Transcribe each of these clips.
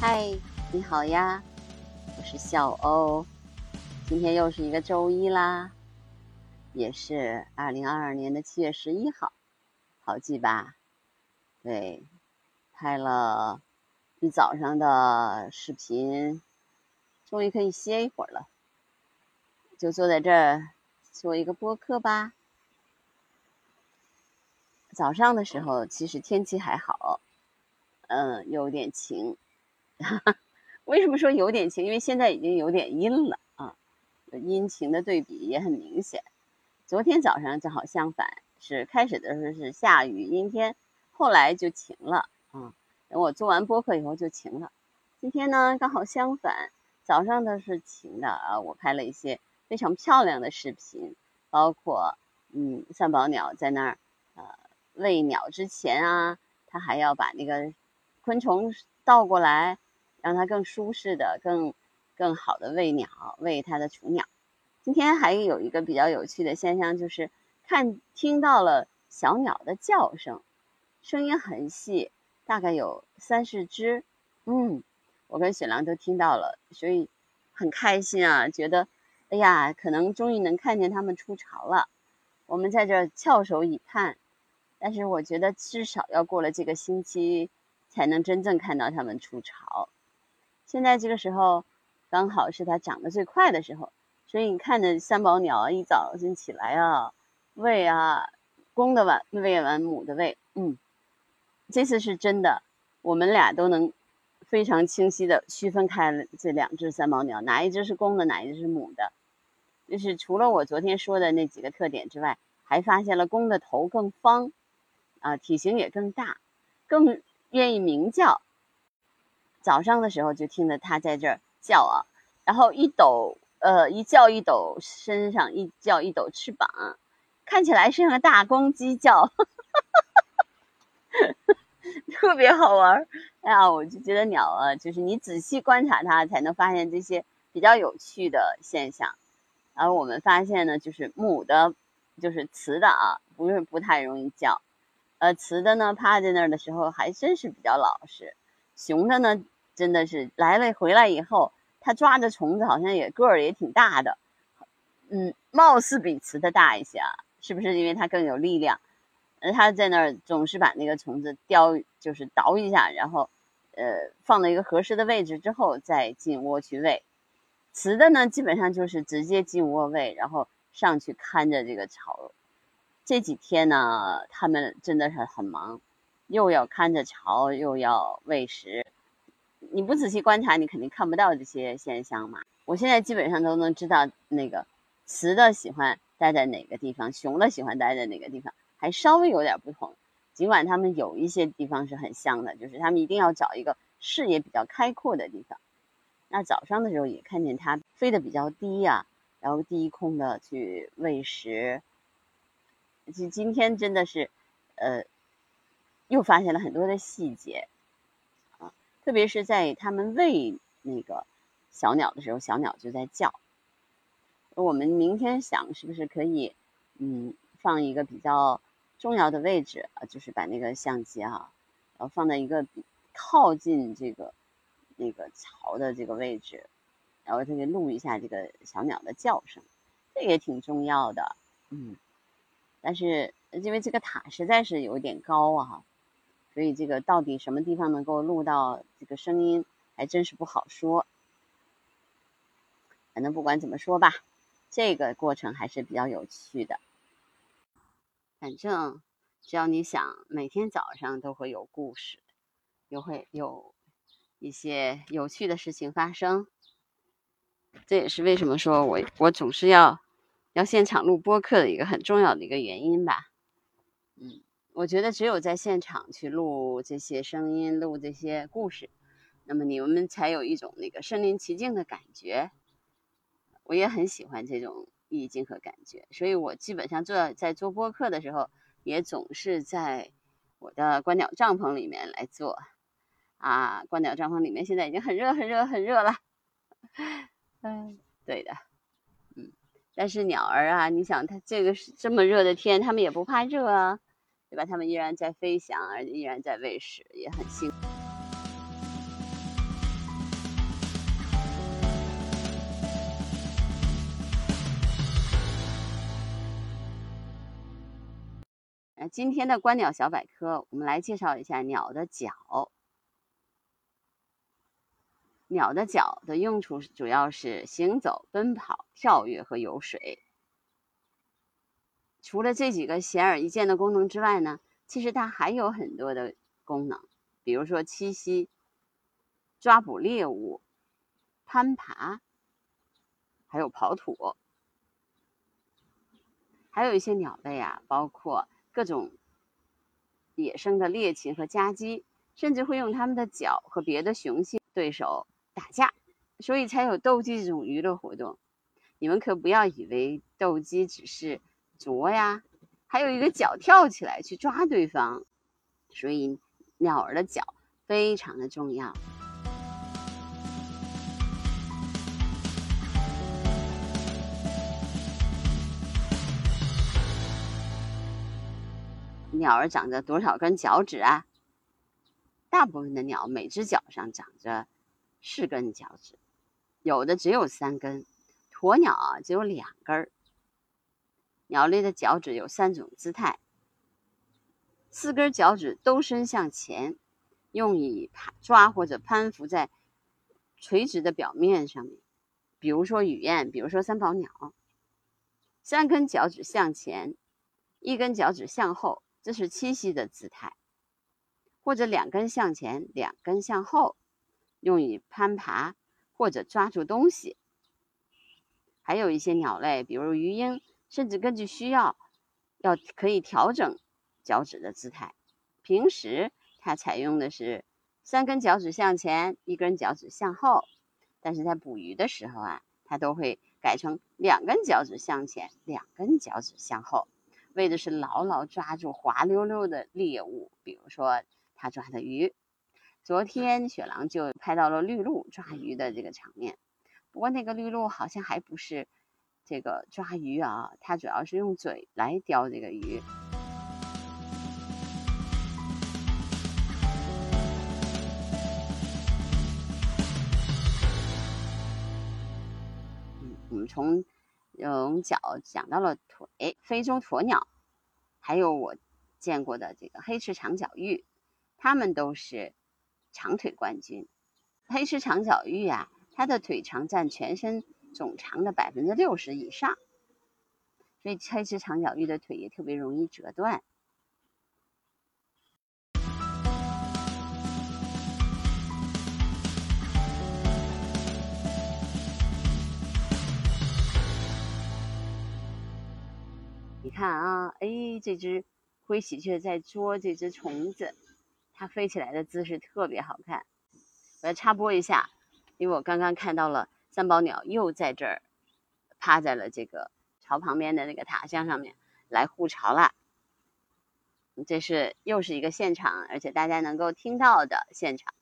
嗨，你好呀，我是小欧。今天又是一个周一啦，也是二零二二年的七月十一号，好记吧？对，拍了一早上的视频，终于可以歇一会儿了，就坐在这儿做一个播客吧。早上的时候其实天气还好，嗯，有点晴。为什么说有点晴？因为现在已经有点阴了啊，阴晴的对比也很明显。昨天早上正好相反，是开始的时候是下雨阴天，后来就晴了啊。等我做完播客以后就晴了。今天呢刚好相反，早上的是晴的啊。我拍了一些非常漂亮的视频，包括嗯三宝鸟在那儿呃喂鸟之前啊，它还要把那个昆虫倒过来。让它更舒适的、更更好的喂鸟，喂它的雏鸟。今天还有一个比较有趣的现象，就是看听到了小鸟的叫声，声音很细，大概有三四只。嗯，我跟雪狼都听到了，所以很开心啊，觉得哎呀，可能终于能看见它们出巢了。我们在这翘首以盼，但是我觉得至少要过了这个星期，才能真正看到它们出巢。现在这个时候，刚好是它长得最快的时候，所以你看着三宝鸟一早晨起来啊，喂啊，公的完喂完母的喂，嗯，这次是真的，我们俩都能非常清晰的区分开这两只三宝鸟，哪一只是公的，哪一只是母的，就是除了我昨天说的那几个特点之外，还发现了公的头更方，啊，体型也更大，更愿意鸣叫。早上的时候就听着它在这儿叫啊，然后一抖，呃，一叫一抖身上，一叫一抖翅膀，看起来像个大公鸡叫，特别好玩。哎呀，我就觉得鸟啊，就是你仔细观察它，才能发现这些比较有趣的现象。然后我们发现呢，就是母的，就是雌的啊，不是不太容易叫，呃，雌的呢趴在那儿的时候还真是比较老实。雄的呢，真的是来了回来以后，它抓着虫子好像也个儿也挺大的，嗯，貌似比雌的大一些啊，是不是因为它更有力量？呃，它在那儿总是把那个虫子叼，就是倒一下，然后，呃，放到一个合适的位置之后再进窝去喂。雌的呢，基本上就是直接进窝喂，然后上去看着这个巢。这几天呢，他们真的是很忙。又要看着巢，又要喂食，你不仔细观察，你肯定看不到这些现象嘛。我现在基本上都能知道，那个雌的喜欢待在哪个地方，雄的喜欢待在哪个地方，还稍微有点不同。尽管它们有一些地方是很像的，就是它们一定要找一个视野比较开阔的地方。那早上的时候也看见它飞得比较低呀，然后低空的去喂食。今今天真的是，呃。又发现了很多的细节，啊，特别是在他们喂那个小鸟的时候，小鸟就在叫。我们明天想是不是可以，嗯，放一个比较重要的位置啊，就是把那个相机啊，然后放在一个靠近这个那个巢的这个位置，然后这个录一下这个小鸟的叫声，这也挺重要的，嗯。但是因为这个塔实在是有点高啊。所以这个到底什么地方能够录到这个声音，还真是不好说。反正不管怎么说吧，这个过程还是比较有趣的。反正只要你想，每天早上都会有故事，又会有一些有趣的事情发生。这也是为什么说我我总是要要现场录播客的一个很重要的一个原因吧。我觉得只有在现场去录这些声音，录这些故事，那么你们才有一种那个身临其境的感觉。我也很喜欢这种意境和感觉，所以我基本上做在做播客的时候，也总是在我的观鸟帐篷里面来做。啊，观鸟帐篷里面现在已经很热、很热、很热了。嗯，对的，嗯，但是鸟儿啊，你想它这个是这么热的天，它们也不怕热啊。对吧？它们依然在飞翔，而且依然在喂食，也很幸福。那今天的观鸟小百科，我们来介绍一下鸟的脚。鸟的脚的用处主要是行走、奔跑、跳跃和游水。除了这几个显而易见的功能之外呢，其实它还有很多的功能，比如说栖息、抓捕猎物、攀爬，还有刨土。还有一些鸟类啊，包括各种野生的猎禽和家鸡，甚至会用它们的脚和别的雄性对手打架，所以才有斗鸡这种娱乐活动。你们可不要以为斗鸡只是啄呀，还有一个脚跳起来去抓对方，所以鸟儿的脚非常的重要。鸟儿长着多少根脚趾啊？大部分的鸟每只脚上长着四根脚趾，有的只有三根。鸵鸟啊只有两根儿。鸟类的脚趾有三种姿态：四根脚趾都伸向前，用以爬抓或者攀附在垂直的表面上面，比如说雨燕，比如说三宝鸟。三根脚趾向前，一根脚趾向后。这是栖息的姿态，或者两根向前，两根向后，用于攀爬或者抓住东西。还有一些鸟类，比如鱼鹰，甚至根据需要，要可以调整脚趾的姿态。平时它采用的是三根脚趾向前，一根脚趾向后，但是在捕鱼的时候啊，它都会改成两根脚趾向前，两根脚趾向后。为的是牢牢抓住滑溜溜的猎物，比如说他抓的鱼。昨天雪狼就拍到了绿鹭抓鱼的这个场面，不过那个绿鹭好像还不是这个抓鱼啊，它主要是用嘴来叼这个鱼。嗯，我们从。用脚讲到了腿，非洲鸵鸟，还有我见过的这个黑翅长脚鹬，它们都是长腿冠军。黑翅长脚鹬啊，它的腿长占全身总长的百分之六十以上，所以黑翅长脚鹬的腿也特别容易折断。你看啊，哎，这只灰喜鹊在捉这只虫子，它飞起来的姿势特别好看。我要插播一下，因为我刚刚看到了三宝鸟又在这儿趴在了这个巢旁边的那个塔箱上面来护巢了。这是又是一个现场，而且大家能够听到的现场。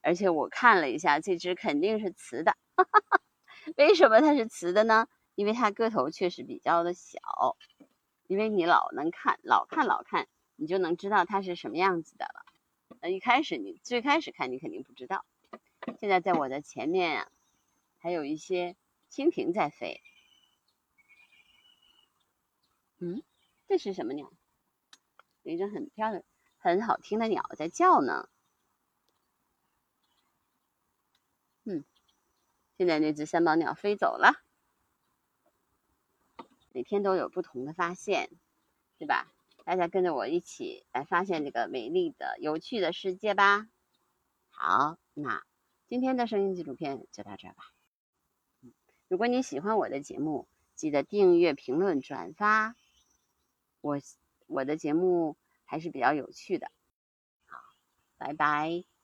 而且我看了一下，这只肯定是雌的。为什么它是雌的呢？因为它个头确实比较的小，因为你老能看，老看老看，你就能知道它是什么样子的了。那一开始你最开始看你肯定不知道。现在在我的前面啊，还有一些蜻蜓在飞。嗯，这是什么鸟？有一只很漂亮、很好听的鸟在叫呢。嗯，现在那只三宝鸟飞走了。每天都有不同的发现，对吧？大家跟着我一起来发现这个美丽的、有趣的世界吧。好，那今天的声音纪录片就到这儿吧。如果你喜欢我的节目，记得订阅、评论、转发。我我的节目还是比较有趣的。好，拜拜。